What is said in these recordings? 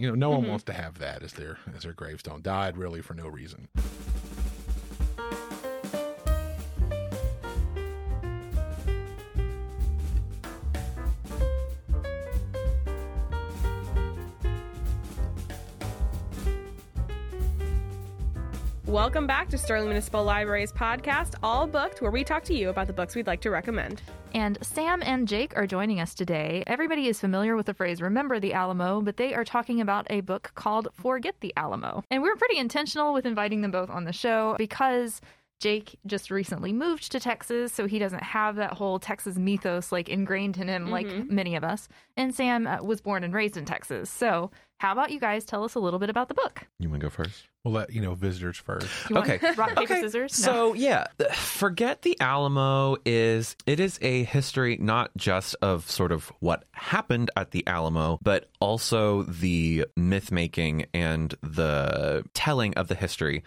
You know, no one mm-hmm. wants to have that as their as their gravestone. Died really for no reason. Welcome back to Sterling Municipal Library's podcast, All Booked, where we talk to you about the books we'd like to recommend. And Sam and Jake are joining us today. Everybody is familiar with the phrase Remember the Alamo, but they are talking about a book called Forget the Alamo. And we're pretty intentional with inviting them both on the show because Jake just recently moved to Texas, so he doesn't have that whole Texas mythos like ingrained in him like many of us. And Sam uh, was born and raised in Texas. So, how about you guys tell us a little bit about the book? You want to go first? We'll let you know visitors first. You want Okay. rock paper Okay, scissors? No. So yeah, forget the Alamo is it is a history not just of sort of what happened at the Alamo, but also the myth making and the telling of the history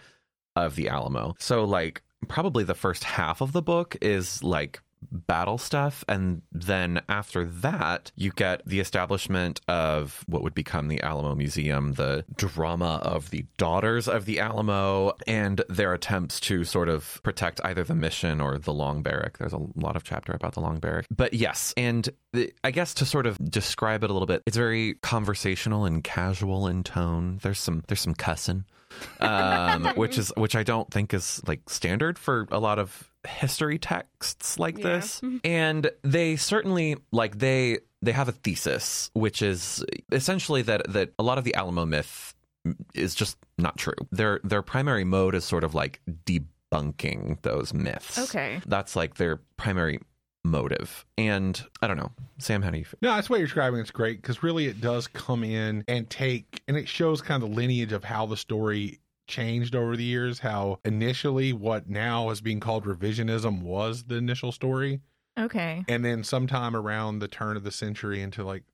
of the Alamo. So like probably the first half of the book is like battle stuff and then after that you get the establishment of what would become the Alamo Museum the drama of the daughters of the Alamo and their attempts to sort of protect either the mission or the long barrack. There's a lot of chapter about the long barrack. But yes and I guess to sort of describe it a little bit it's very conversational and casual in tone. There's some there's some cussing um, which is which I don't think is like standard for a lot of history texts like Yeah. this. And they certainly like they they have a thesis, which is essentially that that a lot of the Alamo myth is just not true. Their their primary mode is sort of like debunking those myths. Okay. That's like their primary motive. And I don't know. Sam, how do you feel? No, that's what you're describing. It's great because really it does come in and take, and it shows kind of the lineage of how the story changed over the years. How initially what now is being called revisionism was the initial story, Okay. and then sometime around the turn of the century into like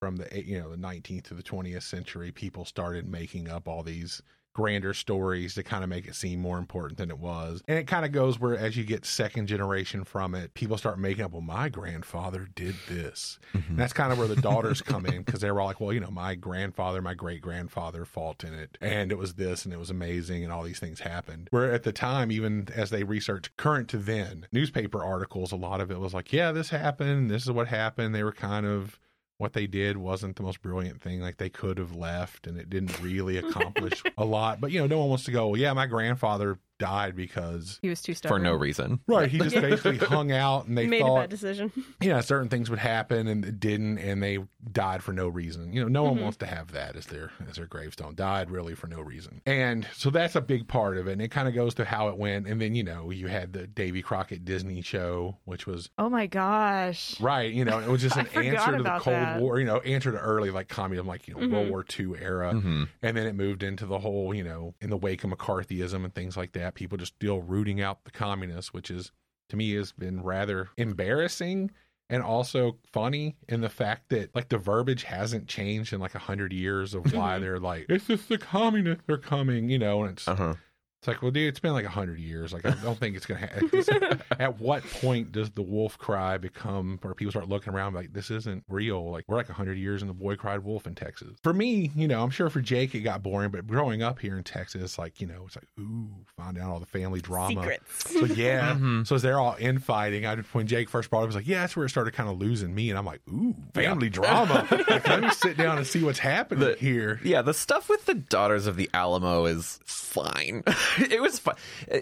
from the you know the 19th to the 20th century, people started making up all these grander stories to kind of make it seem more important than it was. And it kind of goes where as you get second generation from it, people start making up, well, my grandfather did this. And that's kind of where the daughters come in because they were all like, well, you know, my grandfather, my great grandfather fought in it. And it was this and it was amazing and all these things happened. Where at the time, even as they researched current to then, newspaper articles, a lot of it was like, yeah, this happened. This is what happened. They were kind of what they did wasn't the most brilliant thing. Like they could have left and it didn't really accomplish a lot. But, you know, no one wants to go, well, yeah, my grandfather died because. He was too For no reason. Right, he just basically hung out, and they Made a bad decision. yeah, certain things would happen and it didn't, and they died for no reason. You know, no one wants to have that as their as their gravestone. Died really for no reason, and so that's a big part of it. And it kind of goes to how it went, and then you know you had the Davy Crockett Disney show, which was Oh my gosh. right. You know, it was just an answer to the Cold that. War. You know, answer to early like communism, like you know World War II era, Mhm. and then it moved into the whole you know in the wake of McCarthyism and things like that. People just still rooting out the communists, which is to me has been rather embarrassing and also funny in the fact that like the verbiage hasn't changed in like a hundred years of why they're like it's just the communists are coming, you know, and it's Uh-huh. It's like, well, dude, it's been like a hundred years. Like, I don't think it's gonna. Ha- at what point does the wolf cry become, where people start looking around like this isn't real? Like, we're like a hundred years, and the boy cried wolf in Texas. For me, you know, I'm sure for Jake it got boring, but growing up here in Texas, like, you know, it's like, ooh, find out all the family drama. Secrets. So yeah, Mhm. so as they're all infighting, I when Jake first brought it, I was like, yeah, that's where it started kind of losing me, and I'm like, ooh, family drama. like, let me sit down and see what's happening The- here. Yeah, the stuff with the Daughters of the Alamo is fine. it was fun.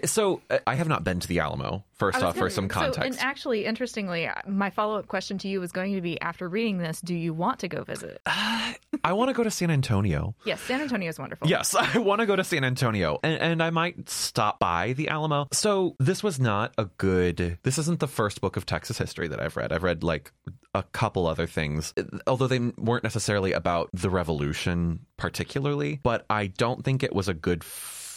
So uh, I have not been to the Alamo. First off, for some So, context. and actually, interestingly, uh, my follow up question to you was going to be after reading this, do you want to go visit? I want to go to San Antonio. yes, San Antonio is wonderful. Yes, I want to go to San Antonio, and, and I might stop by the Alamo. So this was not a good. This isn't the first book of Texas history that I've read. I've read like a couple other things, although they weren't necessarily about the Revolution particularly. But I don't think it was a good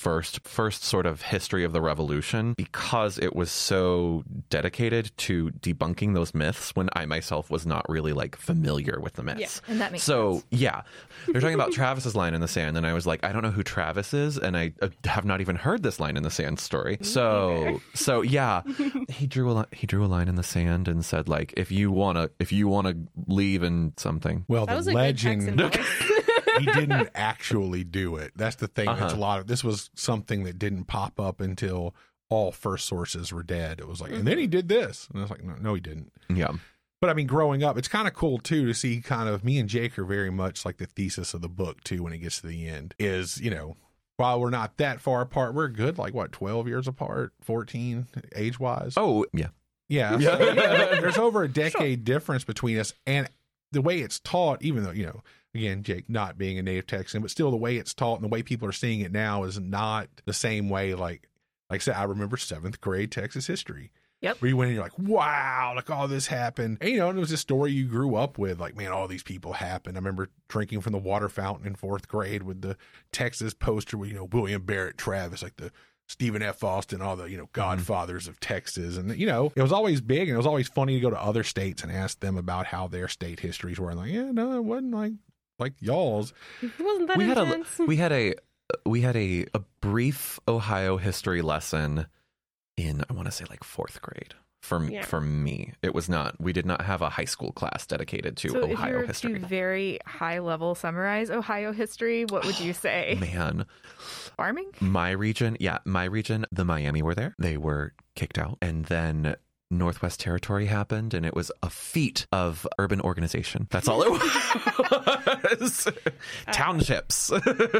first first sort of history of the revolution because it was so dedicated to debunking those myths when I myself was not really like familiar with the myths. and that makes so sense. yeah, they're talking about Travis's line in the sand, and I was like, I don't know who Travis is, and I uh, have not even heard this line in the sand story. So so yeah, he drew a li- he drew a line in the sand and said like, if you wanna if you wanna leave in something, Well, That the was a good legend. Voice. he didn't actually do it. That's the thing. It's Uh-huh. a lot of this was something that didn't pop up until all first sources were dead. It was like, and then he did this, and I was like, no, no, he didn't. Yeah. But I mean, growing up, it's kind of cool too to see kind of me and Jake are very much like the thesis of the book too. When it gets to the end, is you know, while we're not that far apart, we're good like what twelve years apart, fourteen age wise. Oh, yeah. Yeah. Yeah. So, yeah, there's over a decade difference between us. And the way it's taught, even though, you know, again, Jake not being a native Texan, but still the way it's taught and the way people are seeing it now is not the same way. Like, like I said, I remember seventh grade Texas history. Yep. Where you went and you're like, wow, like all this happened. And, you know, and it was a story you grew up with. Like, man, all these people happened. I remember drinking from the water fountain in fourth grade with the Texas poster with, you know, William Barrett Travis, like the Stephen F. Austin, all the, you know, mm-hmm. godfathers of Texas. And, you know, it was always big and it was always funny to go to other states and ask them about how their state histories were. And like, yeah, no, it wasn't like, like y'all's. It wasn't that we had a intense. we had a we had a, a brief Ohio history lesson in I want to say like fourth grade. For Yeah. for me, it was not. We did not have a high school class dedicated to so Ohio were history. to very high level summarize Ohio history, what would you say? Man, Farming? my region, yeah, my region, the Miami were there. They were kicked out, and then Northwest Territory happened, and it was a feat of urban organization. That's all it was. Townships.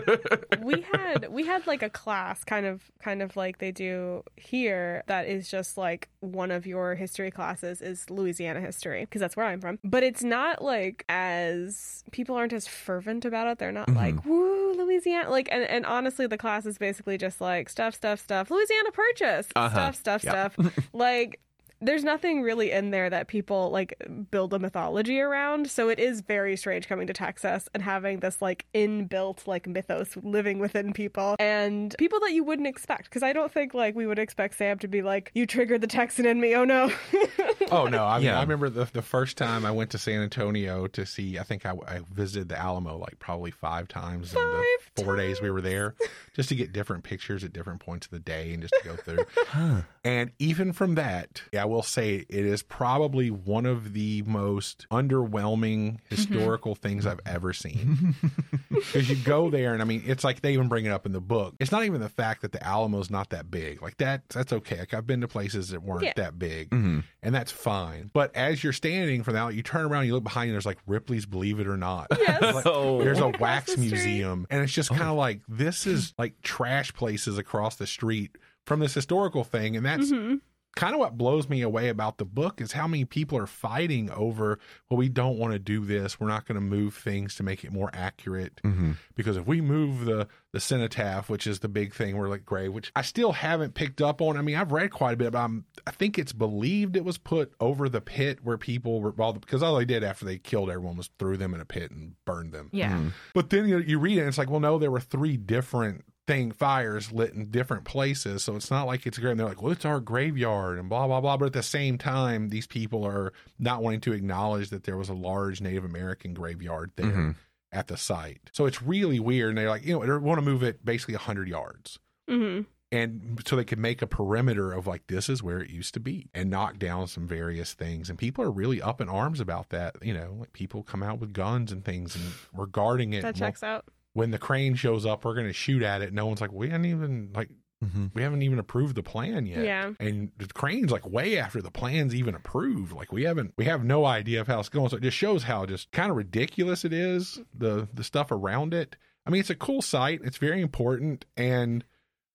we had we had like a class kind of kind of like they do here that is just like one of your history classes is Louisiana history because that's where I'm from but it's not like as people aren't as fervent about it they're not Mhm. like woo Louisiana like and, and honestly the class is basically just like stuff stuff stuff Louisiana purchase Uh-huh. stuff stuff Yeah. stuff like there's nothing really in there that people like build a mythology around. So it is very strange coming to Texas and having this like inbuilt like mythos living within people and people that you wouldn't expect. Because I don't think like we would expect Sam to be like, "You triggered the Texan in me." Oh no. Oh no! I mean, Yeah. I remember the the first time I went to San Antonio to see. I think I, I visited the Alamo like probably five times in the Five four days we were there, just to get different pictures at different points of the day and just to go through. Huh. and even from that, I will say it is probably one of the most underwhelming historical things I've ever seen. Because you go there, and I mean, it's like they even bring it up in the book. It's not even the fact that the Alamo's not that big. Like that, that's okay. Like I've been to places that weren't Yeah. that big Mhm. and that's fine. But as you're standing from the out, you turn around, you look behind you, there's like Ripley's Believe It or Not. Yes. Like, Oh. there's a wax the museum, and it's just kind of like this is like trash places across the street from this historical thing, and that's Mhm. Kind of what blows me away about the book is how many people are fighting over. Well, we don't want to do this. We're not going to move things to make it more accurate Mhm. because if we move the the cenotaph, which is the big thing, we're like grave, which I still haven't picked up on. I mean, I've read quite a bit, but I'm, I think it's believed it was put over the pit where people were well, because all they did after they killed everyone was threw them in a pit and burned them. Yeah. Mhm. But then you, you read it, and it's like, well, no, there were three different thing fires lit in different places, so it's not like it's great. They're like, well, it's our graveyard and blah blah blah. But at the same time, these people are not wanting to acknowledge that there was a large Native American graveyard there Mhm. at the site. So it's really weird. And they're like, you know, they want to move it basically 100 yards. Mhm. And so they could make a perimeter of like, this is where it used to be and knock down some various things. And people are really up in arms about that. You know, like people come out with guns and things and we're guarding it. That Well, checks out. When the crane shows up, we're going to shoot at it. No one's like, we haven't even like, Mhm. we haven't even approved the plan yet. Yeah. And the crane's like way after the plan's even approved. Like we haven't, we have no idea of how it's going. So it just shows how just kind of ridiculous it is. The the stuff around it. I mean, it's a cool site. It's very important, and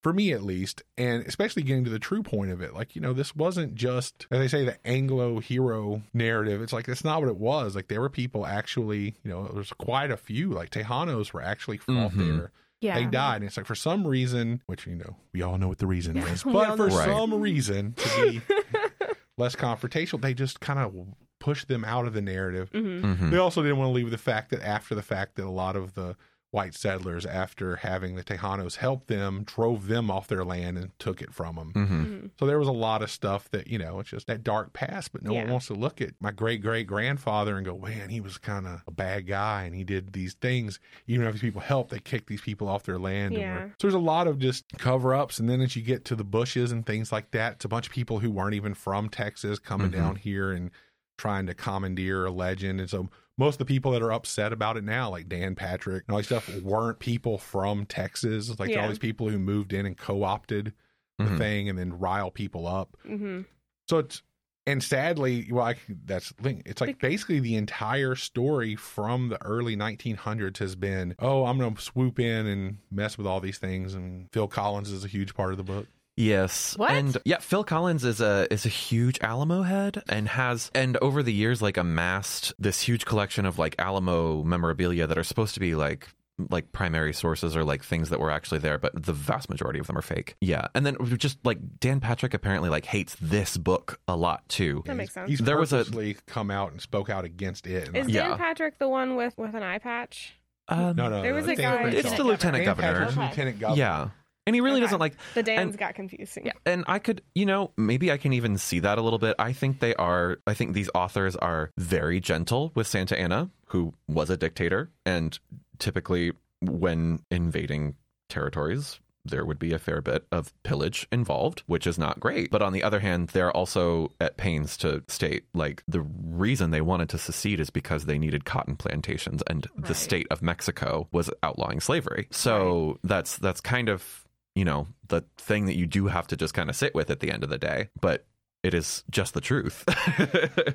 for me at least, and especially getting to the true point of it. Like you know, this wasn't just as they say the Anglo hero narrative. It's like that's not what it was. Like there were people actually, you know, there's quite a few. Like Tejanos were actually fought Mhm. there Yeah. they died. And it's like for some reason, which you know, we all know what the reason is, but for. Right. some reason to be less confrontational, they just kind of pushed them out of the narrative. Mhm. Mhm. They also didn't want to leave the fact that after the fact that a lot of the white settlers, after having the Tejanos help them, drove them off their land and took it from them. Mhm. Mhm. So there was a lot of stuff that, you know, it's just that dark past, but no one wants to look at my great great grandfather and go, man, he was kind of a bad guy and he did these things. Even if these people helped, they kicked these people off their land. Yeah. were- So there's a lot of just cover ups. And then as you get to the bushes and things like that, it's a bunch of people who weren't even from Texas coming Mhm. down here and trying to commandeer a legend. And so most of the people that are upset about it now, like Dan Patrick and all these stuff, weren't people from Texas. Like Yeah. all these people who moved in and co-opted the Mhm. thing and then rile people up. hmm So it's and sadly, well, I, that's the thing. It's like basically the entire story from the early 1900s has been, oh, I'm going to swoop in and mess with all these things, and Phil Collins is a huge part of the book. Yes. What? And yeah, Phil Collins is a is a huge Alamo head and has and over the years like amassed this huge collection of like Alamo memorabilia that are supposed to be like like primary sources or like things that were actually there, but the vast majority of them are fake. Yeah. And then just like Dan Patrick apparently like hates this book a lot too. That makes sense. He's There was a- purposely come out and spoke out against it. Is And Dan Yeah. Patrick the one with with an eye patch? Um, no, no, There no, was a guy- It's the lieutenant governor. Lieutenant governor. Yeah. And he really Okay. doesn't like The Dan's And- got confusing. Yeah, and I could, you know, maybe I can even see that a little bit. I think they are, I think these authors are very gentle with Santa Anna, who was a dictator, and typically when invading territories, there would be a fair bit of pillage involved, which is not great. But on the other hand, they're also at pains to state like the reason they wanted to secede is because they needed cotton plantations and the state of Mexico was outlawing slavery. So that's that's kind of you know the thing that you do have to just kind of sit with at the end of the day but it is just the truth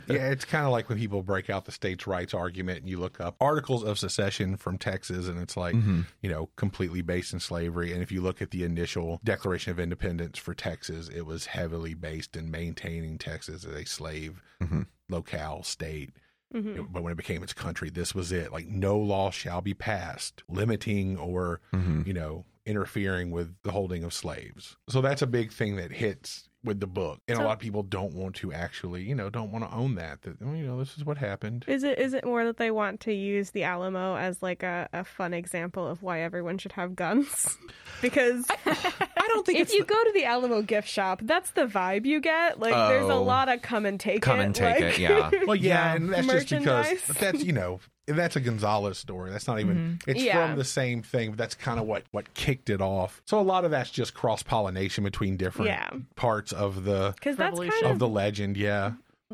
Yeah, it's kind of like when people break out the states' rights argument and you look up articles of secession from Texas, and it's like, Mhm. you know, completely based in slavery. And if you look at the initial Declaration of Independence for Texas, it was heavily based in maintaining Texas as a slave Mhm. locale state. hmm But when it became its country, this was it. Like, no law shall be passed limiting or, Mhm. you know, interfering with the holding of slaves. So that's a big thing that hits with the book. And a lot of people don't want to actually, you know, don't want to own that. That, oh, you know, this is what happened. Is it is it more that they want to use the Alamo as like a, a fun example of why everyone should have guns? because i don't think if it's you go to the Alamo gift shop, that's the vibe you get. Like there's a Oh. lot of come and take come it. Come and take like- it yeah Well, yeah, Yeah. and that's just because that's, you know, that's a Gonzales story. That's not even, mm-hmm. it's Yeah. from the same thing, but that's kind of what, what kicked it off. So a lot of that's just cross pollination between different Yeah. parts of the, Because that's kind of of the legend. Yeah.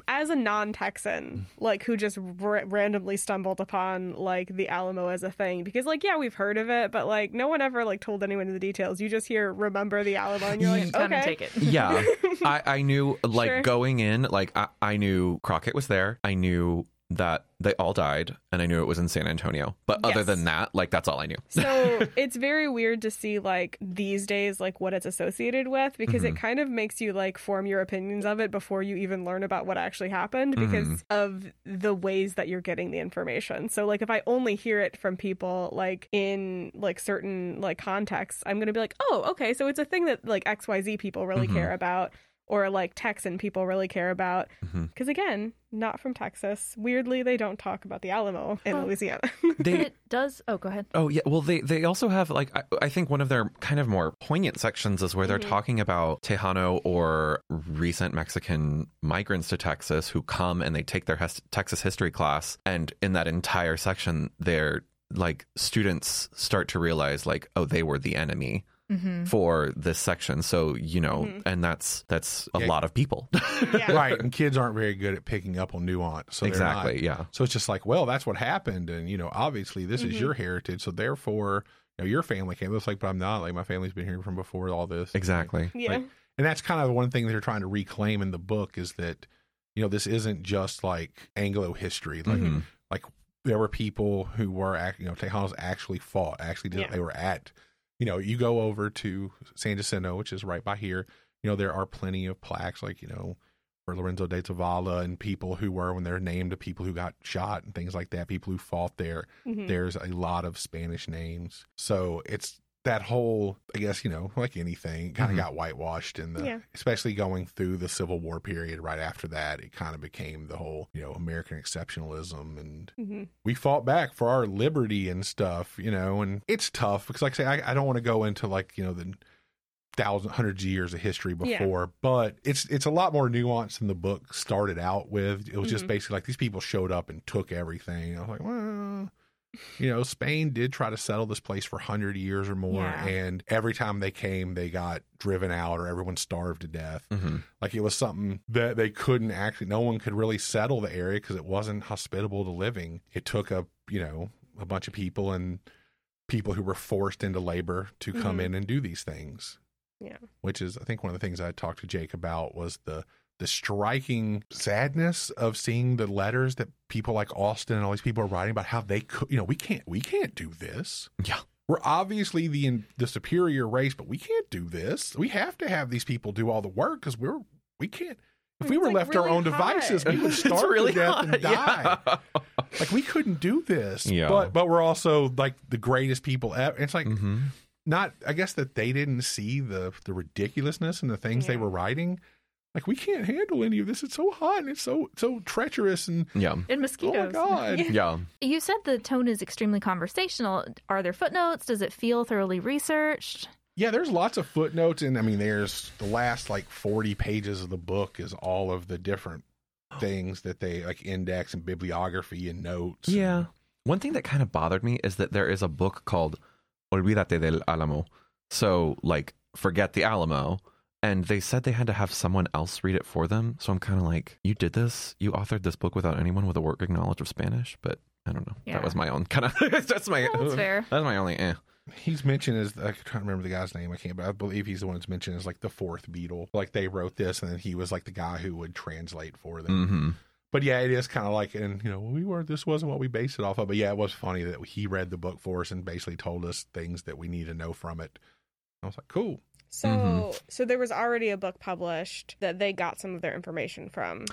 as a non-Texan, like who just ra- randomly stumbled upon like the Alamo as a thing. Because like yeah, we've heard of it, but like no one ever like told anyone the details. You just hear remember the Alamo, and you're like Come okay, and take it. yeah i i knew like Sure. going in like I, I knew crockett was there i knew that they all died and i knew it was in san antonio. But other than that like that's all i knew. So it's very weird to see like these days like what it's associated with because it kind of makes you like form your opinions of it before you even learn about what actually happened because of the ways that you're getting the information. So like if i only hear it from people like in like certain like contexts i'm gonna be like oh okay so it's a thing that like xyz people really Mhm. care about or like texan people really care about because again not from texas weirdly they don't talk about the alamo in Well, louisiana they it does. Oh, go ahead. Oh yeah, well they they also have like I, I think one of their kind of more poignant sections is where they're Mhm. talking about Tejano or recent Mexican migrants to Texas who come and they take their hes- Texas history class, and in that entire section, they're like students start to realize like oh they were the enemy Mm-hmm. for this section so you know Mhm. and that's that's a Yeah. lot of people Yeah. right. And kids aren't very good at picking up on nuance. So they're not- exactly yeah So it's just like, well, that's what happened, and you know, obviously this is Mhm. your heritage, so therefore, you know, your family came. It's like, but I'm not. Like my family's been here from before all this. exactly yeah Like, and that's kind of the one thing they're trying to reclaim in the book is that, you know, this isn't just like Anglo history. Like, Mhm. like there were people who were, act, you know, Tejanos actually fought. Actually, did, Yeah. they were at. You know, you go over to San Jacinto, which is right by here. You know, there are plenty of plaques, like you know, for Lorenzo de Zavala and people who were when they're named to people who got shot and things like that. People who fought there. Mhm. There's a lot of Spanish names, so it's that whole, I guess, you know, like anything, kind of Mhm. got whitewashed in the, Yeah. especially going through the Civil War period. Right after that, it kind of became the whole, you know, American exceptionalism, and Mhm. we fought back for our liberty and stuff, you know. And it's tough because, like I say, I, I don't want to go into like you know the thousand hundreds hundreds of years of history Yeah. before but it's it's a lot more nuanced than the book started out with it was just Mhm. basically like these people showed up and took everything i was like well you know, Spain did try to settle this place for 100 years or more. Yeah. And every time they came, they got driven out or everyone starved to death. hmm Like it was something that they couldn't actually, no one could really settle the area because it wasn't hospitable to living. It took a, you know, a bunch of people and people who were forced into labor to come Mhm. in and do these things. Yeah. Which is, I think, one of the things I talked to Jake about was the the striking sadness of seeing the letters that people like Austin and all these people are writing about how they could, you know, we can't, we can't do this. Yeah. We're obviously the the superior race, but we can't do this. We have to have these people do all the work because we're we can't. If we It's, were like, left to our really own devices, we would starve really to death hot, and die. yeah. Like we couldn't do this. Yeah. But but we're also like the greatest people ever. It's like hmm not I guess that they didn't see the the ridiculousness and the things they were writing. Like we can't handle any of this. It's so hot and it's so so treacherous and Yeah. And mosquitoes. oh my god. Yeah. You said the tone is extremely conversational. Are there footnotes? Does it feel thoroughly researched? Yeah, there's lots of footnotes and I mean there's the last like 40 pages of the book is all of the different things that they like index and bibliography and notes. Yeah. One thing that kind of bothered me is that there is a book called Olvídate del Alamo. So, like, forget the Alamo. And they said they had to have someone else read it for them. So I'm kind of like, you did this? You authored this book without anyone with a working knowledge of Spanish? But I don't know. Yeah. That was my own kind of. that's my. Well, that's fair. That's my only. Eh. He's mentioned as I can't remember the guy's name. I can't, but I believe he's the one that's mentioned as like the fourth Beatle. Like they wrote this, and then he was like the guy who would translate for them. hmm But yeah, it is kind of like, and you know, we were this wasn't what we based it off of. But yeah, it was funny that he read the book for us and basically told us things that we need to know from it. I was like, cool. So, Mhm. so there was already a book published that they got some of their information from.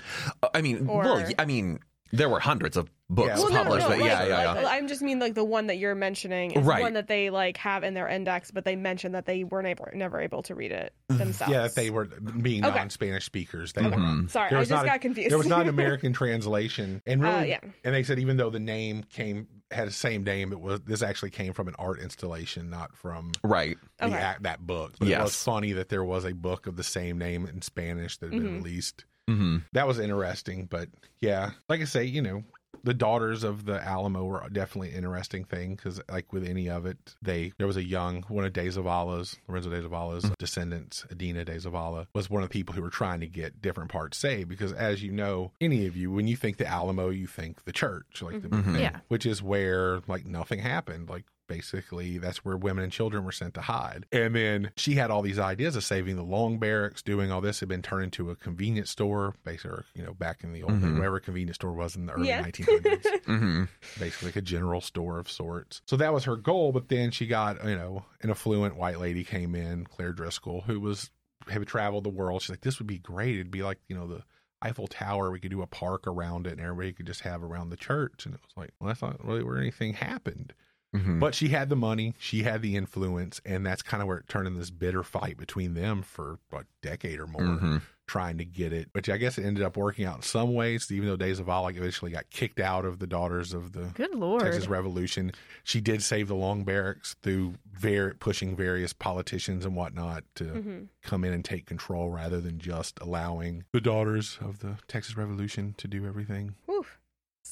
I mean, Or- well, I mean, there were hundreds of books Yeah. Well, no, published, no, but right, yeah, yeah, yeah. I'm just mean like the one that you're mentioning is Right. the one that they like have in their index, but they mentioned that they weren't able, never able to read it themselves. Yeah, if they were being Okay. non-Spanish speakers, they Okay. were. Sorry, There I was just not a- got confused. There was not an American translation, and really, Uh, yeah. and they said even though the name came had the same name, it was this actually came from an art installation, not from Right. the Okay. act, that book. But it was funny that there was a book of the same name in Spanish that had been Mhm. released. Hmm That was interesting, but yeah, like I say, you know, the daughters of the Alamo were definitely an interesting thing because, like with any of it, they there was a young one of De Zavala's Lorenzo De Zavala's descendants, Adina De Zavala, was one of the people who were trying to get different parts saved because, as you know, any of you, when you think the Alamo, you think the church, like the Mhm. Yeah. which is where like nothing happened, like. Basically, that's where women and children were sent to hide. And then she had all these ideas of saving the long barracks, doing all this. Had been turned into a convenience store, basically, you know, back in the old, Mhm. wherever convenience store was in the early Yeah. 1900s, hmm basically like a general store of sorts. So that was her goal. But then she got, you know, an affluent white lady came in, Claire Driscoll, who was had traveled the world. She's like, this would be great. It'd be like, you know, the Eiffel Tower. We could do a park around it, and everybody could just have around the church. And it was like, well, that's not really where anything happened. Hmm But she had the money, she had the influence, and that's kind of where it turned into this bitter fight between them for a decade or more, Mhm. trying to get it. Which I guess it ended up working out in some ways, even though De Zavala eventually got kicked out of the Daughters of the Good lord. Texas Revolution. She did save the long barracks through ver- pushing various politicians and whatnot to Mhm. come in and take control rather than just allowing the Daughters of the Texas Revolution to do everything.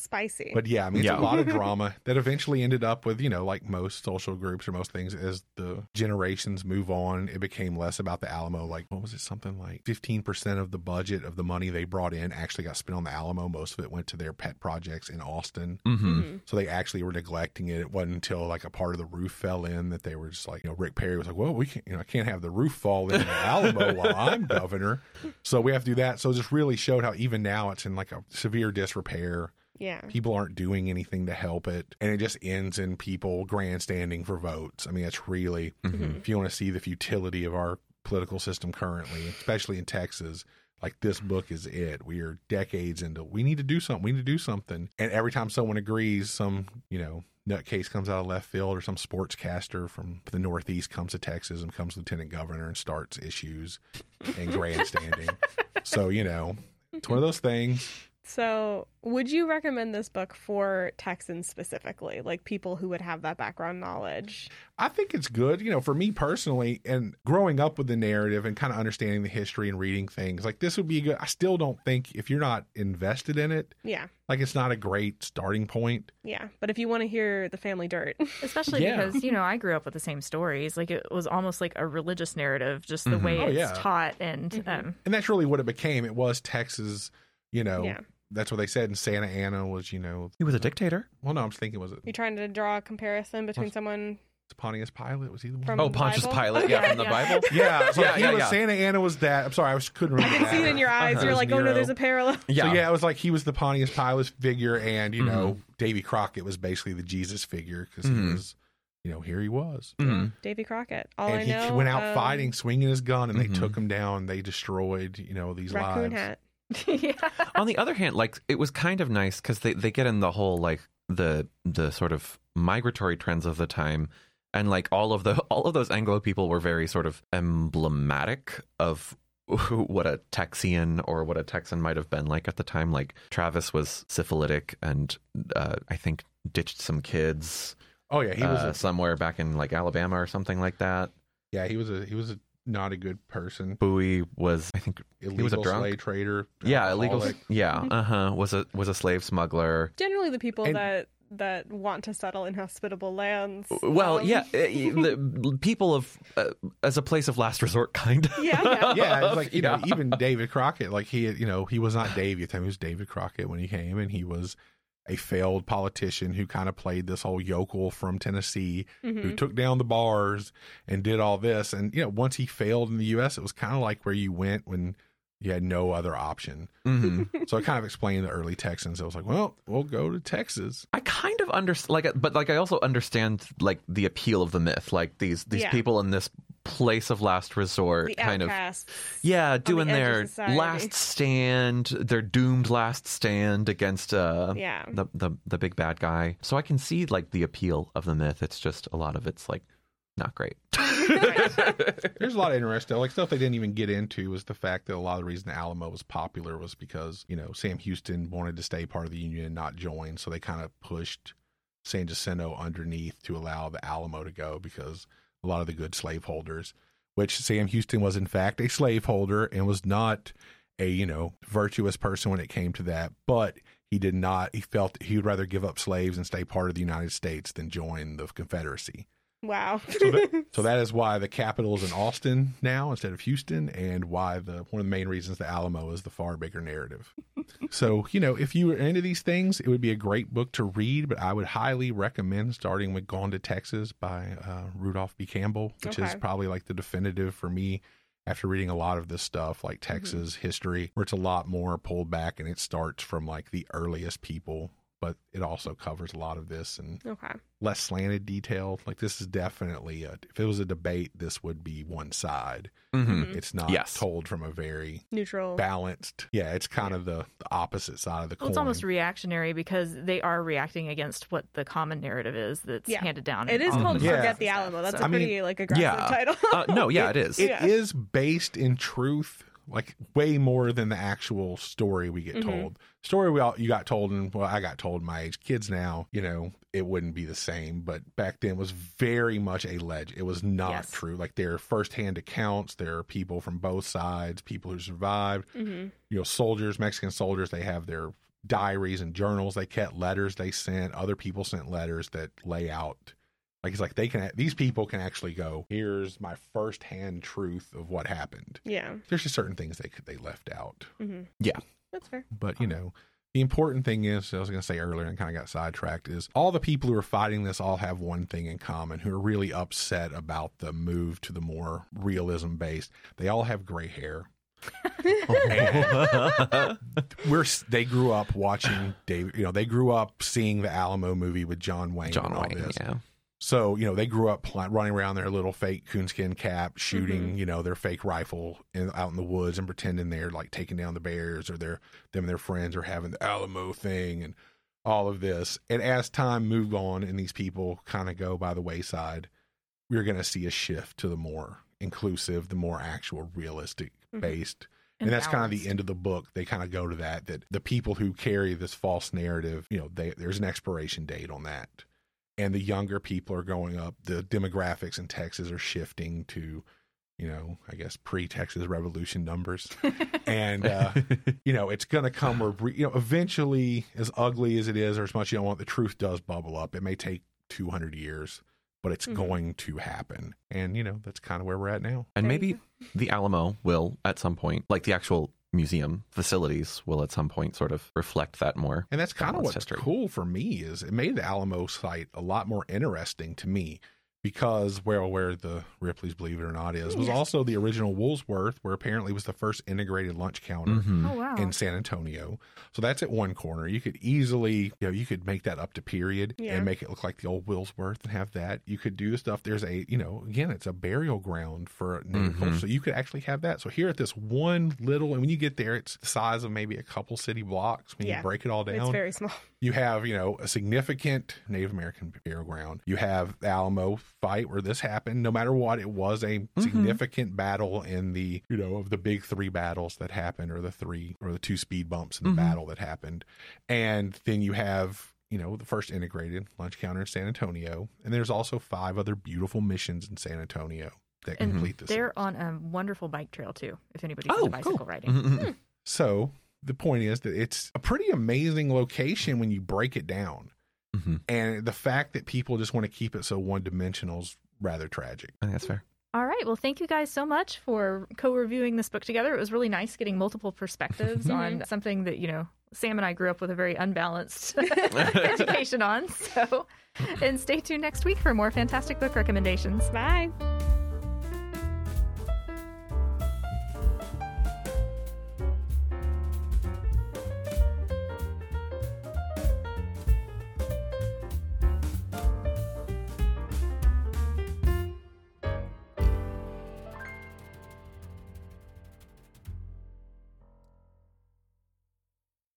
Oof. Spicy. But yeah, I mean, it's Yeah. a lot of drama that eventually ended up with, you know, like most social groups or most things, as the generations move on, it became less about the Alamo. Like, what was it? Something like 15% of the budget of the money they brought in actually got spent on the Alamo. Most of it went to their pet projects in Austin. hmm Mhm. So they actually were neglecting it. It wasn't until like a part of the roof fell in that they were just like, you know, Rick Perry was like, well, we can't, you know, I can't have the roof fall in the Alamo while I'm governor. So we have to do that. So it just really showed how even now it's in like a severe disrepair yeah. people aren't doing anything to help it and it just ends in people grandstanding for votes. I mean that's really Mhm. if you want to see the futility of our political system currently especially in texas like this book is it. We are decades into we need to do something we need to do something. And every time someone agrees some you know nutcase comes out of left field or some sportscaster from the northeast comes to texas and becomes lieutenant governor and starts issues and grandstanding. So you know it's one of those things So, would you recommend this book for Texans specifically, like people who would have that background knowledge? I think it's good, you know, for me personally, and growing up with the narrative and kind of understanding the history and reading things like this would be good. I still don't think if you're not invested in it, Yeah, like it's not a great starting point. yeah. But if you want to hear the family dirt, Especially Yeah. because, you know, I grew up with the same stories. Like it was almost like a religious narrative, just the Mhm. way Oh, it's yeah. taught. And Mhm. um, And that's really what it became. It was Texas, you know, yeah. That's what they said. And Santa Anna was, you know, He was a dictator. well, no, I'm just thinking, was it You trying to draw a comparison between Was- someone Pontius Pilate? Was he the one? From- Oh, Pontius Bible? Pilate, yeah, from the Yeah. Bible. yeah, so Yeah, he yeah, was yeah. Santa Anna was that. I'm sorry, I was couldn't I remember. can see it in your eyes. You're It was like, oh no, there's a parallel. Yeah. So yeah, it was like he was the Pontius Pilate figure, and you know, Mhm. Davy Crockett was basically the Jesus figure because Mhm. he was, you know, here he was. Mhm. Davy Crockett. All and I he know. went out um, fighting, swinging his gun, and they Mhm. took him down. They destroyed, you know, these Raccoon lives. hat. Yeah. On the other hand, like it was kind of nice because they, they get in the whole like the the sort of migratory trends of the time, and like all of the all of those Anglo people were very sort of emblematic of what a Texian or what a Texan might have been like at the time. Like Travis was syphilitic and uh, I think ditched some kids Oh yeah, he was. uh, a, somewhere back in like Alabama or something like that. yeah, he was a. He was a not a good person. Bowie was I think Illegal was a drunk? slave trader. yeah illegal yeah uh huh was a was a slave smuggler. Generally, the people And- that that want to settle in hospitable lands. Well, um, yeah, uh, the people of uh, as a place of last resort, kind of. Yeah, yeah. Yeah, it's like you know, even David Crockett, like he, you know, he was not Davy at the time. He was David Crockett when he came, and he was a failed politician who kind of played this whole yokel from Tennessee who Mhm. took down the bars and did all this. And you know, once he failed in the U.S., it was kind of like where you went when you had no other option. hmm So it kind of explained the early Texans. It was like, well, we'll go to Texas. I kind of understand, like, but like I also understand like the appeal of the myth, like these these Yeah. people in this place of last resort, The kind of. Yeah, doing edge of their last stand, their doomed last stand against uh, Yeah. the, the the big bad guy. So I can see like the appeal of the myth. It's just a lot of it's like not great. There's a lot of interesting, like stuff they didn't even get into was the fact that a lot of the reason the Alamo was popular was because you know Sam Houston wanted to stay part of the Union and not join, so they kind of pushed San Jacinto underneath to allow the Alamo to go because a lot of the good slaveholders, which Sam Houston was in fact a slaveholder and was not a you know virtuous person when it came to that, but he did not. He felt he would rather give up slaves and stay part of the United States than join the Confederacy. Wow. So that, so that is why the capital is in Austin now instead of Houston, and why the one of the main reasons the Alamo is the far bigger narrative. so you know, if you were into these things, it would be a great book to read. But I would highly recommend starting with "Gone to Texas" by uh, Randolph B. Campbell, which is probably like the definitive for me. After reading a lot of this stuff, like Texas history, where it's a lot more pulled back and it starts from like the earliest people, but it also covers a lot of this and okay. less slanted detail. Like this is definitely a, if it was a debate, this would be one side. hmm Mhm. It's not Yes. told from a very Neutral. balanced. Yeah, it's kind of the, the opposite side of the Well, coin. it's almost reactionary because they are reacting against what the common narrative is that's Yeah. handed down. It in is all called the Yeah. Forget the Alamo. That's so- a pretty like aggressive Yeah. title. uh, no, yeah, it is. It Yeah. is based in truth, like way more than the actual story we get Mhm. told. Story we all you got told, and well, I got told my age. Kids now, you know, it wouldn't be the same, but back then was very much a legend. It was not Yes. true. Like there are firsthand accounts. There are people from both sides, people who survived. hmm You know, soldiers, Mexican soldiers. They have their diaries and journals they kept, letters they sent. Other people sent letters that lay out. Like it's like they can. These people can actually go. Here's my firsthand truth of what happened Yeah. there's just certain things they they left out. hmm Yeah. That's fair. But you know, the important thing is, I was going to say earlier and kind of got sidetracked, is all the people who are fighting this all have one thing in common, who are really upset about the move to the more realism based. They all have gray hair. We're they grew up watching David. You know, they grew up seeing the Alamo movie with John Wayne. John and all Wayne, this. yeah. So, you know, they grew up pl- running around their little fake coonskin cap, shooting, you know, their fake rifle in, out in the woods and pretending they're like taking down the bears or they're, them and their friends are having the Alamo thing and all of this. And as time moved on and these people kind of go by the wayside, we're going to see a shift to the more inclusive, the more actual realistic Mhm. based. and, that's kind of the end of the book they kind of go to that that the people who carry this false narrative you know they, there's an expiration date on that and the younger people are going up the demographics in texas are shifting to you know i guess pre-texas revolution numbers. And uh you know it's gonna come where re- you know eventually as ugly as it is or as much you don't want the truth does bubble up. It may take 200 years but it's Mhm. going to happen. And you know that's kind of where we're at now. And maybe the Alamo will at some point, like the actual museum facilities will at some point sort of reflect that more. And that's kind of what's history. cool for me is it made the Alamo site a lot more interesting to me because well where the Ripley's Believe It or Not is was Yes. also the original Woolsworth where apparently was the first integrated lunch counter Mhm. Oh wow. in San Antonio. So that's at one corner. You could easily, you know, you could make that up to period Yeah. and make it look like the old Willsworth and have that. You could do the stuff. There's a, you know, again, it's a burial ground for native Mhm. culture. So you could actually have that. So here at this one little, and when you get there, it's the size of maybe a couple city blocks. When Yeah. you break it all down, It's very small. You have, you know, a significant Native American burial ground. You have the Alamo fight where this happened. No matter what, it was a significant battle in the, you know, of the big three battles that happened, or the three, or the two speed bumps in the Mhm. battle that happened. And then you have, you know, the first integrated lunch counter in San Antonio. And there's also five other beautiful missions in San Antonio that And complete this. They're on a wonderful bike trail too. If anybody's Oh, into bicycle cool. riding. Mhm. So the point is that it's a pretty amazing location when you break it down. Mhm. And the fact that people just want to keep it so one dimensional is rather tragic. I think that's fair. All right. Well, thank you guys so much for co-reviewing this book together. It was really nice getting multiple perspectives on something that you know Sam and I grew up with a very unbalanced education on. So, and stay tuned next week for more fantastic book recommendations. Bye.